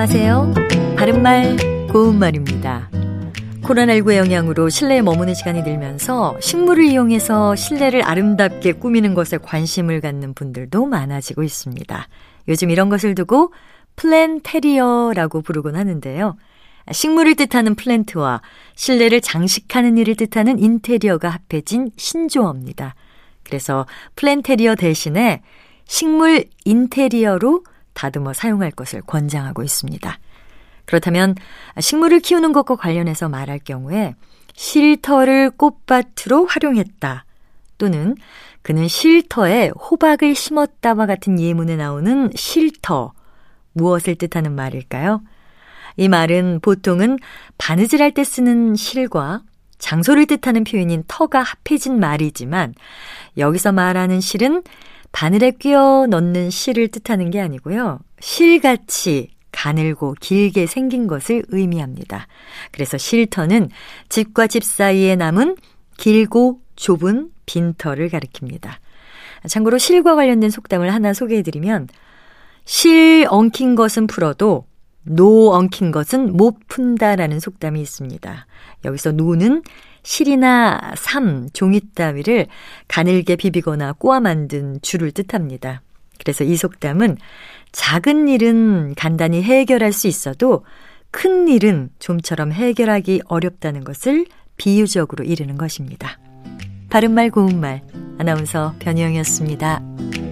안녕하세요. 바른말, 고운말입니다. 코로나19의 영향으로 실내에 머무는 시간이 늘면서 식물을 이용해서 실내를 아름답게 꾸미는 것에 관심을 갖는 분들도 많아지고 있습니다. 요즘 이런 것을 두고 플랜테리어라고 부르곤 하는데요. 식물을 뜻하는 plant와 실내를 장식하는 일을 뜻하는 인테리어가 합해진 신조어입니다. 그래서 플랜테리어 대신에 식물 인테리어로 다듬어 사용할 것을 권장하고 있습니다. 그렇다면 식물을 키우는 것과 관련해서 말할 경우에 쉴터를 꽃밭으로 활용했다 또는 그는 쉴터에 호박을 심었다와 같은 예문에 나오는 쉴터 무엇을 뜻하는 말일까요? 이 말은 보통은 바느질 할 때 쓰는 실과 장소를 뜻하는 표현인 터가 합해진 말이지만 여기서 말하는 실은 바늘에 끼워 넣는 실을 뜻하는 게 아니고요. 실같이 가늘고 길게 생긴 것을 의미합니다. 그래서 실터는 집과 집 사이에 남은 길고 좁은 빈터를 가리킵니다. 참고로 실과 관련된 속담을 하나 소개해드리면 실 엉킨 것은 풀어도 노 엉킨 것은 못 푼다라는 속담이 있습니다. 여기서 노는 실이나 삼, 종이 따위를 가늘게 비비거나 꼬아 만든 줄을 뜻합니다. 그래서 이 속담은 작은 일은 간단히 해결할 수 있어도 큰 일은 좀처럼 해결하기 어렵다는 것을 비유적으로 이르는 것입니다. 바른말 고운말 아나운서 변희영이었습니다.